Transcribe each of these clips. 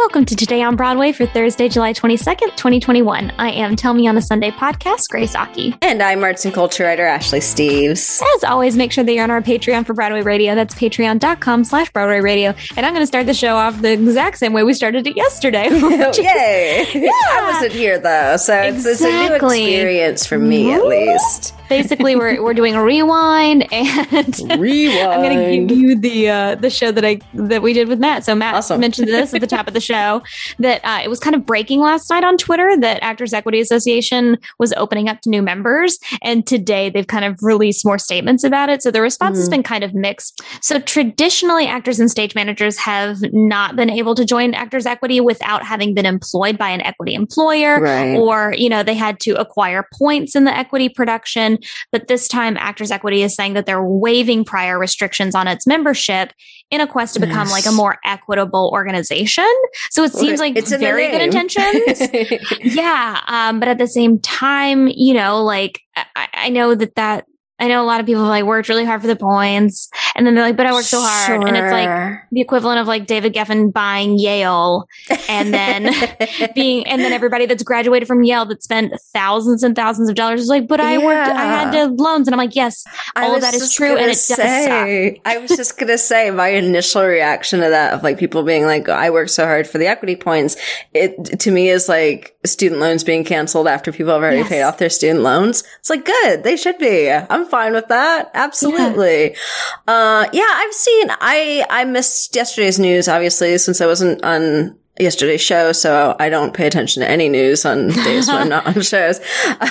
Welcome to Today on Broadway for Thursday, July 22nd, 2021. I am Tell Me on a Sunday podcast, Grace Aki. And I'm arts and culture writer Ashley Steves. As always, make sure that you're on our Patreon for Broadway Radio. That's patreon.com slash Broadway Radio. And I'm going to start the show off the exact same way we started it yesterday. yay! Yeah. I wasn't here though, so exactly. it's, it's, a new experience for me at least. Basically, we're, we're doing a rewind and rewind. I'm going to give you the uh, the show that I that we did with Matt. So Matt awesome. mentioned this at the top of the show that uh, it was kind of breaking last night on Twitter that Actors Equity Association was opening up to new members, and today they've kind of released more statements about it. So the response mm. has been kind of mixed. So traditionally, actors and stage managers have not been able to join Actors Equity without having been employed by an equity employer, right. or you know they had to acquire points in the equity production. But this time, Actors Equity is saying that they're waiving prior restrictions on its membership in a quest to become yes. like a more equitable organization. So it seems like it's very good intentions. yeah. Um, but at the same time, you know, like I, I know that that I know a lot of people like worked really hard for the points, and then they're like, "But I worked so hard," sure. and it's like the equivalent of like David Geffen buying Yale, and then being, and then everybody that's graduated from Yale that spent thousands and thousands of dollars is like, "But I yeah. worked, I had to loans," and I'm like, "Yes, all of that is true, and it say, does suck." I was just gonna say my initial reaction to that of like people being like, "I worked so hard for the equity points," it to me is like student loans being canceled after people have already yes. paid off their student loans. It's like good, they should be. I'm fine with that. Absolutely. Yeah. Uh, yeah, I've seen, I, I missed yesterday's news, obviously, since I wasn't on yesterday's show, so I don't pay attention to any news on days when I'm not on shows.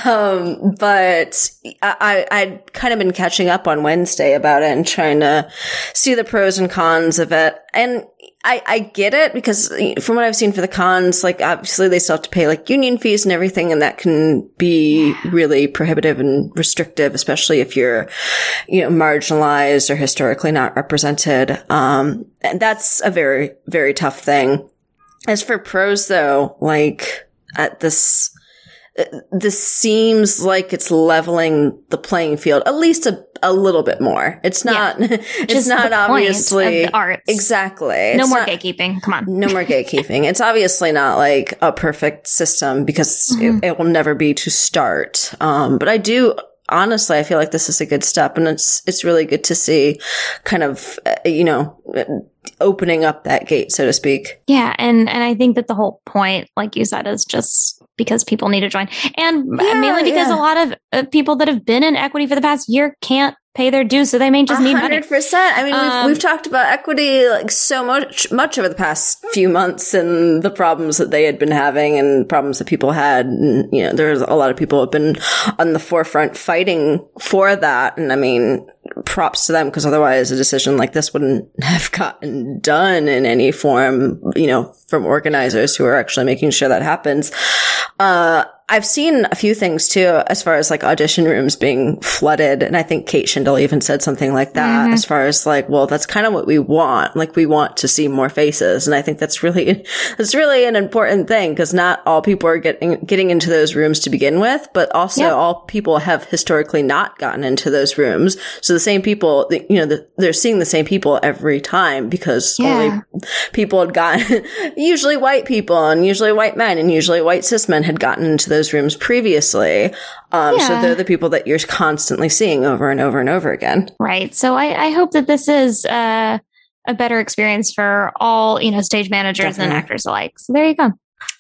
Um, but I, I'd kind of been catching up on Wednesday about it and trying to see the pros and cons of it. And I, I get it because from what I've seen for the cons, like obviously they still have to pay like union fees and everything, and that can be really prohibitive and restrictive, especially if you're, you know, marginalized or historically not represented. Um, and that's a very, very tough thing. As for pros though, like at this, this seems like it's leveling the playing field at least a, a little bit more. It's not, yeah. it's Just not obviously art. Exactly. No it's more not, gatekeeping. Come on. No more gatekeeping. it's obviously not like a perfect system because mm-hmm. it, it, will never be to start. Um, but I do honestly, I feel like this is a good step and it's, it's really good to see kind of, uh, you know, opening up that gate, so to speak. Yeah. And, and I think that the whole point, like you said, is just because people need to join and yeah, mainly because yeah. a lot of uh, people that have been in equity for the past year can't pay their dues, so they may just 100%. need hundred percent. I mean, um, we've, we've, talked about equity like so much, much over the past few months, and the problems that they had been having, and problems that people had. And, you know, there's a lot of people have been on the forefront fighting for that. And I mean, props to them because otherwise a decision like this wouldn't have gotten done in any form. You know, from organizers who are actually making sure that happens. Uh, I've seen a few things too, as far as like audition rooms being flooded. And I think Kate Shindle even said something like that, mm-hmm. as far as like, well, that's kind of what we want. Like we want to see more faces. And I think that's really, that's really an important thing because not all people are getting, getting into those rooms to begin with, but also yep. all people have historically not gotten into those rooms. So the same people, you know, the, they're seeing the same people every time because yeah. only people had gotten, usually white people and usually white men and usually white cis men had gotten into those those rooms previously. Um, yeah. so they're the people that you're constantly seeing over and over and over again. Right. So I, I hope that this is, uh, a better experience for all, you know, stage managers Definitely. and actors alike. So there you go.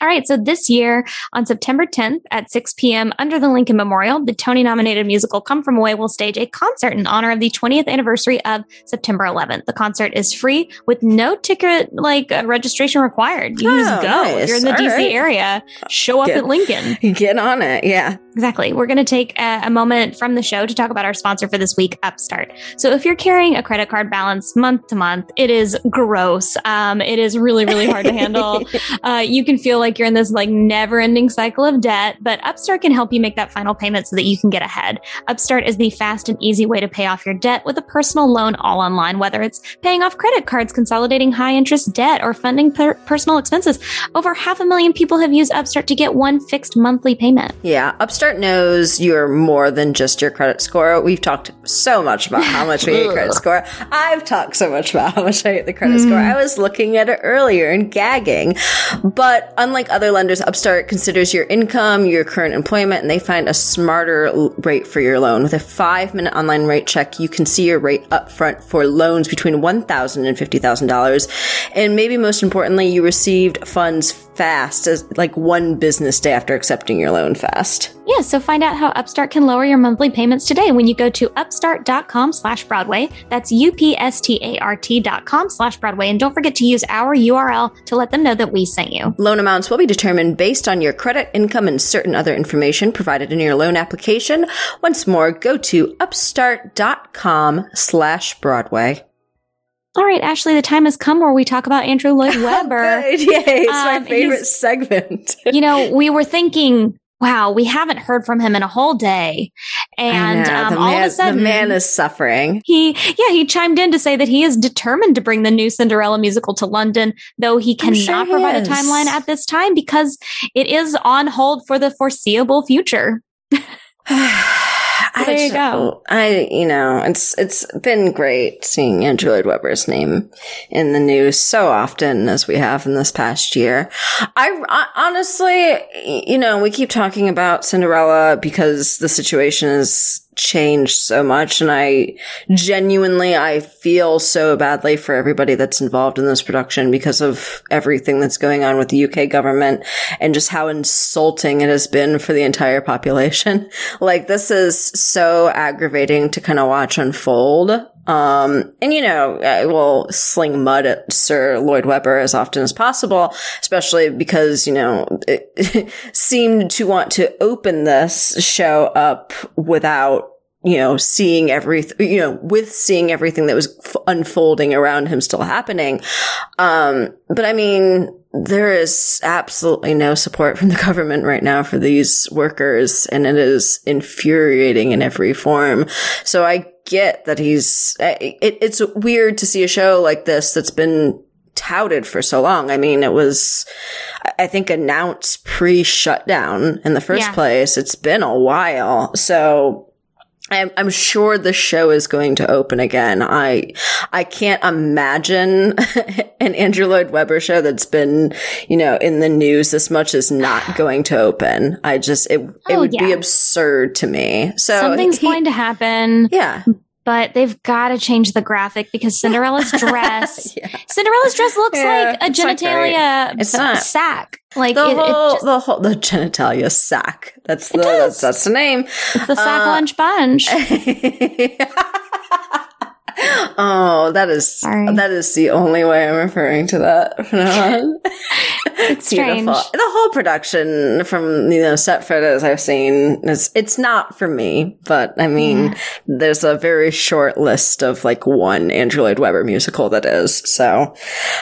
All right. So this year on September 10th at 6 p.m. under the Lincoln Memorial, the Tony nominated musical Come From Away will stage a concert in honor of the 20th anniversary of September 11th. The concert is free with no ticket like uh, registration required. You oh, just go. Nice. If you're in the All DC right. area, show up get, at Lincoln. Get on it. Yeah. Exactly. We're going to take a, a, moment from the show to talk about our sponsor for this week, Upstart. So if you're carrying a credit card balance month to month, it is gross. Um, it is really, really hard to handle. Uh, you can feel feel like you're in this like never ending cycle of debt, but Upstart can help you make that final payment so that you can get ahead. Upstart is the fast and easy way to pay off your debt with a personal loan all online, whether it's paying off credit cards, consolidating high interest debt, or funding per- personal expenses. Over half a million people have used Upstart to get one fixed monthly payment. Yeah, Upstart knows you're more than just your credit score. We've talked so much about how much we hate credit score. I've talked so much about how much I hate the credit mm. score. I was looking at it earlier and gagging. But unlike other lenders, Upstart considers your income, your current employment, and they find a smarter rate for your loan. With a five minute online rate check, you can see your rate upfront for loans between $1,000 and $50,000. And maybe most importantly, you received funds fast as like one business day after accepting your loan fast. Yeah, so find out how Upstart can lower your monthly payments today when you go to upstart.com slash Broadway. That's U-P-S-T-A-R-T dot com slash Broadway. And don't forget to use our URL to let them know that we sent you. Loan amounts will be determined based on your credit, income, and certain other information provided in your loan application. Once more, go to upstart.com slash Broadway. All right, Ashley, the time has come where we talk about Andrew Lloyd Webber. Yay, it's um, my favorite segment. you know, we were thinking, wow, we haven't heard from him in a whole day. And um, all man, of a sudden, the man is suffering. He, yeah, he chimed in to say that he is determined to bring the new Cinderella musical to London, though he cannot sure he provide is. a timeline at this time because it is on hold for the foreseeable future. there you go. I, you know, it's it's been great seeing Andrew Lloyd Webber's name in the news so often as we have in this past year. I, I honestly, you know, we keep talking about Cinderella because the situation is changed so much and I genuinely I feel so badly for everybody that's involved in this production because of everything that's going on with the UK government and just how insulting it has been for the entire population. like this is so aggravating to kind of watch unfold. Um, and you know, I will sling mud at Sir Lloyd Webber as often as possible, especially because, you know, it seemed to want to open this show up without you know, seeing everything, you know, with seeing everything that was f- unfolding around him still happening. Um, but I mean, there is absolutely no support from the government right now for these workers, and it is infuriating in every form. So I get that he's, eh, it, it's weird to see a show like this that's been touted for so long. I mean, it was, I think, announced pre shutdown in the first yeah. place. It's been a while. So I'm, I'm sure the show is going to open again. I, I can't imagine an Andrew Lloyd Webber show that's been, you know, in the news this much is not going to open. I just, it, oh, it would yeah. be absurd to me. So something's he, going to happen. Yeah but they've got to change the graphic because Cinderella's dress, yeah. Cinderella's dress looks yeah, like a genitalia it's not. sack. Like the it, whole, it just, the whole, the genitalia sack. That's the, that's, that's the name. It's the sack uh, lunch bunch. oh, that is Sorry. that is the only way I'm referring to that from now on. it's strange. The whole production from you know set photos I've seen is it's not for me, but I mean, yeah. there's a very short list of like one Andrew Lloyd Webber musical that is. So,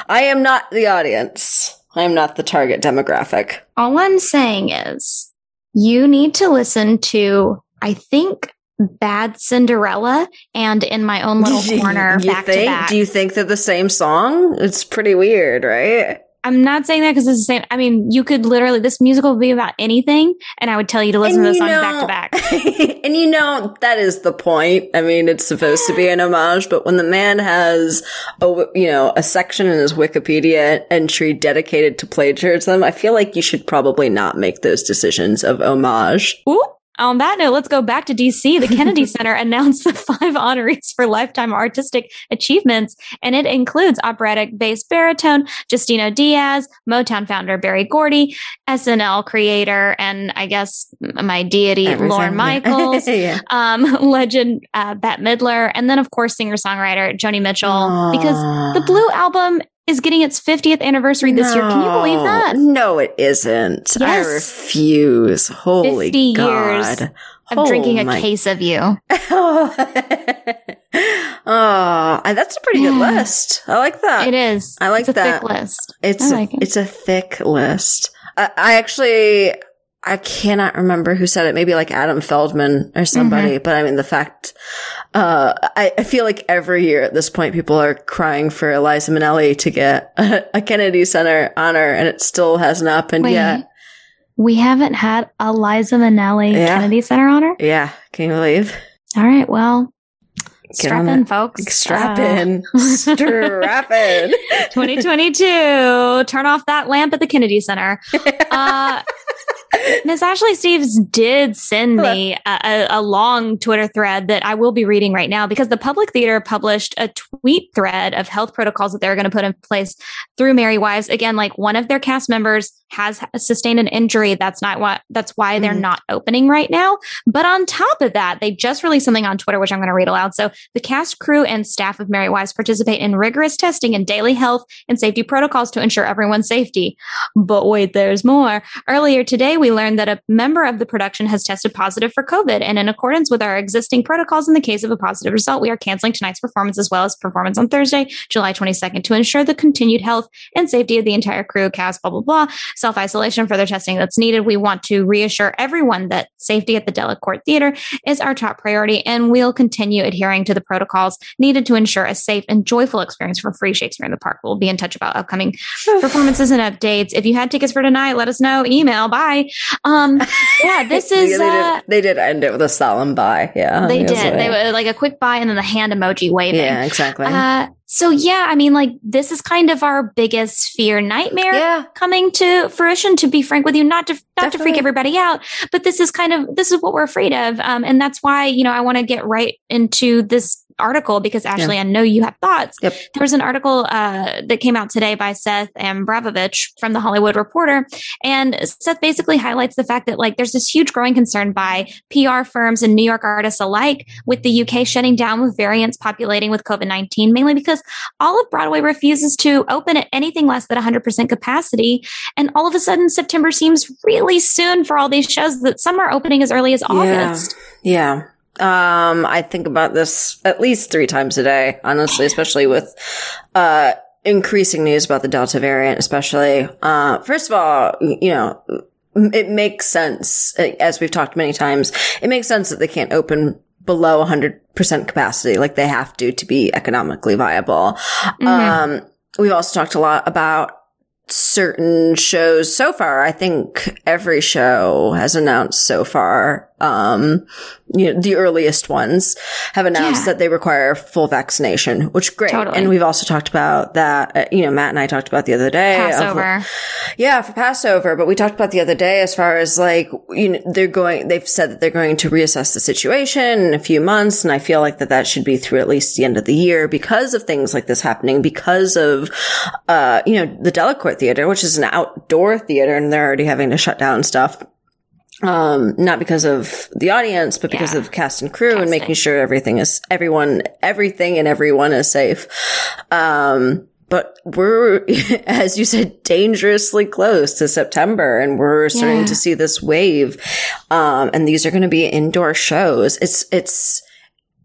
I am not the audience. I am not the target demographic. All I'm saying is, you need to listen to. I think Bad Cinderella and In My Own Little Corner back think? to back. Do you think they're the same song? It's pretty weird, right? I'm not saying that because it's the same. I mean, you could literally, this musical would be about anything, and I would tell you to listen and to the song back to back. And you know, that is the point. I mean, it's supposed to be an homage, but when the man has a, you know, a section in his Wikipedia entry dedicated to plagiarism, I feel like you should probably not make those decisions of homage. Ooh on that note, let's go back to DC. The Kennedy Center announced the five honorees for lifetime artistic achievements, and it includes operatic bass baritone Justino Diaz, Motown founder Berry Gordy, SNL creator, and I guess my deity Everything. Lorne Michaels, yeah. um, legend uh, Bette Midler, and then of course singer songwriter Joni Mitchell. Aww. Because the Blue album is getting its 50th anniversary this no, year. Can you believe that? No, it isn't. Yes. I refuse. Holy 50 God. years of oh, drinking a oh my. case of you. oh, that's a pretty good list. I like that. It is. I like it's that. list. It's like it. it's a thick list. I, I actually, I cannot remember who said it. Maybe like Adam Feldman or somebody. Mm-hmm. But I mean, the fact, uh, I, I, feel like every year at this point, people are crying for Liza Minnelli to get a, a Kennedy Center honor, and it still hasn't happened Wait, yet. We haven't had Eliza Liza Minnelli yeah. Kennedy Center honor. Yeah, can you believe? All right, well, Strap in, folks. Strap uh, in. Strap in. 2022. Turn off that lamp at the Kennedy Center. Uh, Miss Ashley Steves did send me a, a, long Twitter thread that I will be reading right now because the Public Theater published a tweet thread of health protocols that they're going to put in place through Merry Wives. Again, like one of their cast members has sustained an injury. That's not what, that's why mm-hmm. they're not opening right now. But on top of that, they just released something on Twitter, which I'm going to read aloud. So the cast, crew, and staff of Merry Wives participate in rigorous testing and daily health and safety protocols to ensure everyone's safety. But wait, there's more. Earlier today, we learned that a member of the production has tested positive for COVID. And in accordance with our existing protocols, in the case of a positive result, we are canceling tonight's performance as well as performance on Thursday, July 22nd, to ensure the continued health and safety of the entire crew, cast, blah, blah, blah self isolation, further testing that's needed. We want to reassure everyone that safety at the Delacorte Theater is our top priority, and we'll continue adhering to the protocols needed to ensure a safe and joyful experience for free Shakespeare in the Park. We'll be in touch about upcoming performances and updates. If you had tickets for tonight, let us know. Email. Bye. Um, yeah, this is. yeah, they, uh, did, they, did, end it with a solemn bye. Yeah, they did. They were like a quick bye and then the hand emoji waving. Yeah, exactly. Uh, so yeah, I mean, like this is kind of our biggest fear nightmare yeah. coming to fruition. To be frank with you, not to not Definitely. to freak everybody out, but this is kind of this is what we're afraid of, um, and that's why you know I want to get right into this article because Ashley, yeah. I know you have thoughts. Yep. There was an article uh, that came out today by Seth Abramovich from the Hollywood Reporter, and Seth basically highlights the fact that like there's this huge growing concern by PR firms and New York artists alike with the UK shutting down with variants populating with COVID nineteen, mainly because all of Broadway refuses to open at anything less than 100% capacity, and all of a sudden September seems really soon for all these shows that some are opening as early as August. Yeah. Um, I think about this at least three times a day, honestly, especially with, uh, increasing news about the Delta variant, especially, uh, first of all, you know, it makes sense, as we've talked many times, it makes sense that they can't open below 100% capacity like they have to to be economically viable. Mm-hmm. Um, we've also talked a lot about certain shows so far. I think every show has announced so far um, you know, the earliest ones have announced yeah. that they require full vaccination, which great. Totally. And we've also talked about that, uh, you know, Matt and I talked about the other day. Pass Over. Of, yeah, for Pass Over. But we talked about the other day as far as like, you know, they're going, they've said that they're going to reassess the situation in a few months. And I feel like that that should be through at least the end of the year because of things like this happening, because of, uh, you know, the Delacorte Theater, which is an outdoor theater and they're already having to shut down stuff um, not because of the audience, but because yeah. of cast and crew Casting. and making sure everything is, everyone, everything and everyone is safe. Um, but we're, as you said, dangerously close to September and we're starting yeah. to see this wave. Um, and these are going to be indoor shows. It's, it's,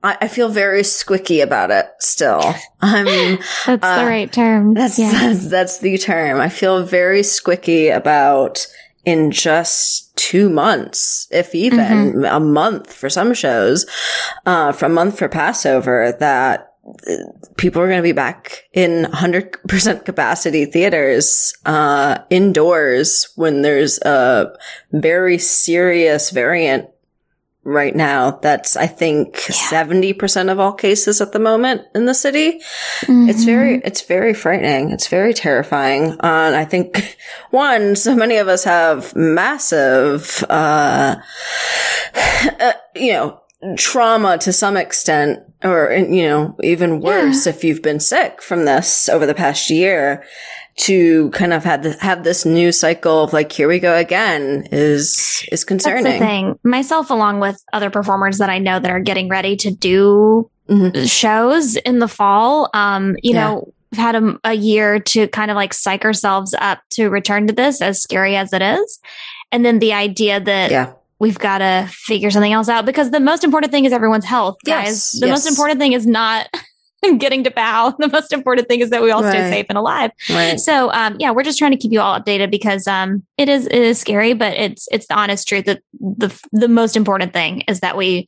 I, feel very squicky about it still. I'm, that's uh, the right term. That's, yeah. that's, that's the term. I feel very squicky about in just two months, if even mm-hmm. a month for some shows, uh, for a month for Pass Over that people are going to be back in 100% capacity theaters, uh, indoors when there's a very serious variant right now. That's, I think, yeah. 70% of all cases at the moment in the city. Mm-hmm. It's very, it's very frightening. It's very terrifying. Uh, and I think, one, so many of us have massive, uh, uh you know, trauma to some extent, or, you know, even worse yeah. if you've been sick from this over the past year to kind of have, the, have this new cycle of like, here we go again is, is concerning. That's the thing. Myself, along with other performers that I know that are getting ready to do mm-hmm. shows in the fall, um, you yeah. know, we've had a, a year to kind of like psych ourselves up to return to this as scary as it is. And then the idea that, yeah we've got to figure something else out because the most important thing is everyone's health, guys. Yes, the yes. most important thing is not getting to bow. The most important thing is that we all right. stay safe and alive. Right. So, um, yeah, we're just trying to keep you all updated because um, it is it is scary, but it's it's the honest truth that the the most important thing is that we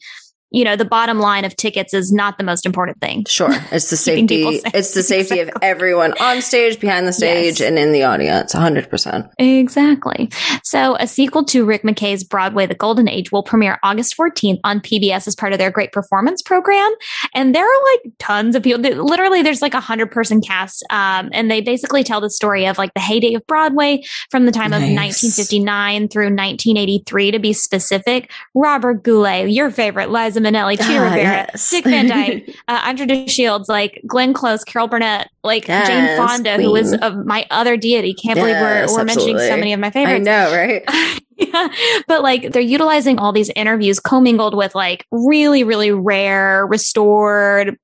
you know, the bottom line of tickets is not the most important thing. Sure. It's the safety. it's the safety exactly. of everyone on stage, behind the stage, yes. and in the audience. 100%. Exactly. So a sequel to Rick McKay's Broadway, The Golden Age will premiere August 14th on PBS as part of their great performance program. And there are like tons of people. Literally, there's like a hundred person cast. Um, and they basically tell the story of like the heyday of Broadway from the time nice. of 1959 through 1983 to be specific. Robert Goulet, your favorite, Liza Minnelli, Chita ah, Rivera, yes. Dick Van Dyke, uh, Andrea Shields, like Glenn Close, Carol Burnett, like yes, Jane Fonda, Queen. who was uh, my other deity. Can't yes, believe we're, we're mentioning so many of my favorites. I know, right? yeah. But like they're utilizing all these interviews commingled with like really, really rare, restored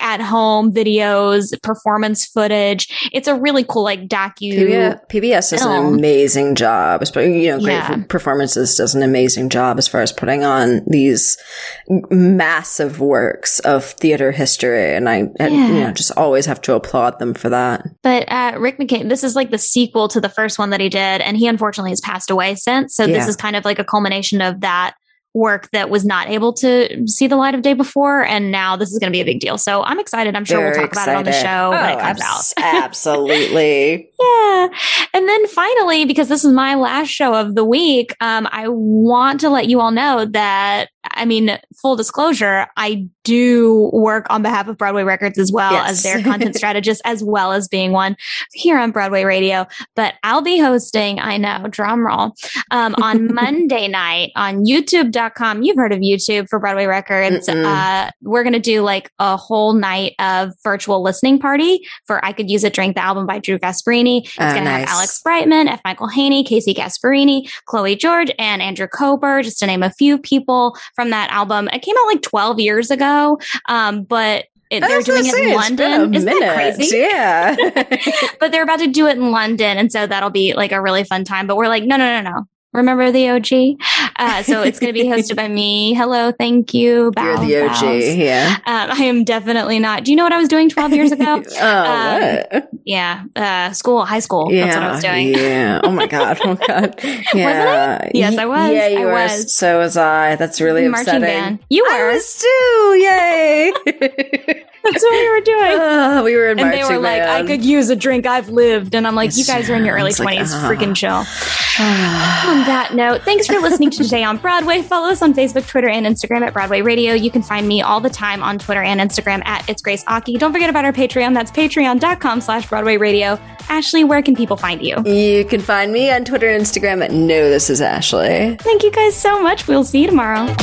at home videos, performance footage. It's a really cool like docu. PBS, PBS does an amazing job. You know, great yeah. performances does an amazing job as far as putting on these massive works of theater history, and I, yeah. you know, just always have to applaud them for that. But uh, Rick McKay, this is like the sequel to the first one that he did, and he unfortunately has passed away since. So yeah. this is kind of like a culmination of that work that was not able to see the light of day before. And now this is going to be a big deal. So I'm excited. I'm sure Very we'll talk excited. about it on the show oh, when it comes abs- out. absolutely. yeah. And then finally, because this is my last show of the week, um, I want to let you all know that I mean, full disclosure, I do work on behalf of Broadway Records as well yes. as their content strategist, as well as being one here on Broadway Radio. But I'll be hosting, I know, drum roll, um, on Monday night on youtube.com. You've heard of YouTube for Broadway Records. Uh, we're going to do like a whole night of virtual listening party for I Could Use a Drink, the album by Drew Gasparini. It's oh, going to have Alex Brightman, F. Michael Haney, Casey Gasparini, Chloe George, and Andrew Kober, just to name a few people from that album. It came out like 12 years ago, um, but it, they're doing it in London. Isn't minute. that crazy? Yeah. but they're about to do it in London. And so that'll be like a really fun time. But we're like, no, no, no, no. Remember the OG? Uh, so it's going to be hosted by me. Hello, thank you. Bow, You're the OG, bows. yeah. Um, I am definitely not. Do you know what I was doing 12 years ago? oh, um, what? Yeah, uh, school, high school. Yeah, That's what I was doing. yeah. Oh my god. Oh god. Yeah. Wasn't I? Yes, I was. Yeah, you I were. Was. So was I. That's really Marching upsetting. Band. You were. I was too. Yay. That's what we were doing. Uh, we were in and they were like, I could use a drink. I've lived, and I'm like, you guys are in your early twenties. Like, uh, freaking chill. on that note, thanks for listening to today on Broadway. Follow us on Facebook, Twitter, and Instagram at Broadway Radio. You can find me all the time on Twitter and Instagram at It's Grace Aki. Don't forget about our Patreon. That's patreon.com/slash Broadway Radio. Ashley, where can people find you? You can find me on Twitter and Instagram at No This Is Ashley. Thank you guys so much. We'll see you tomorrow.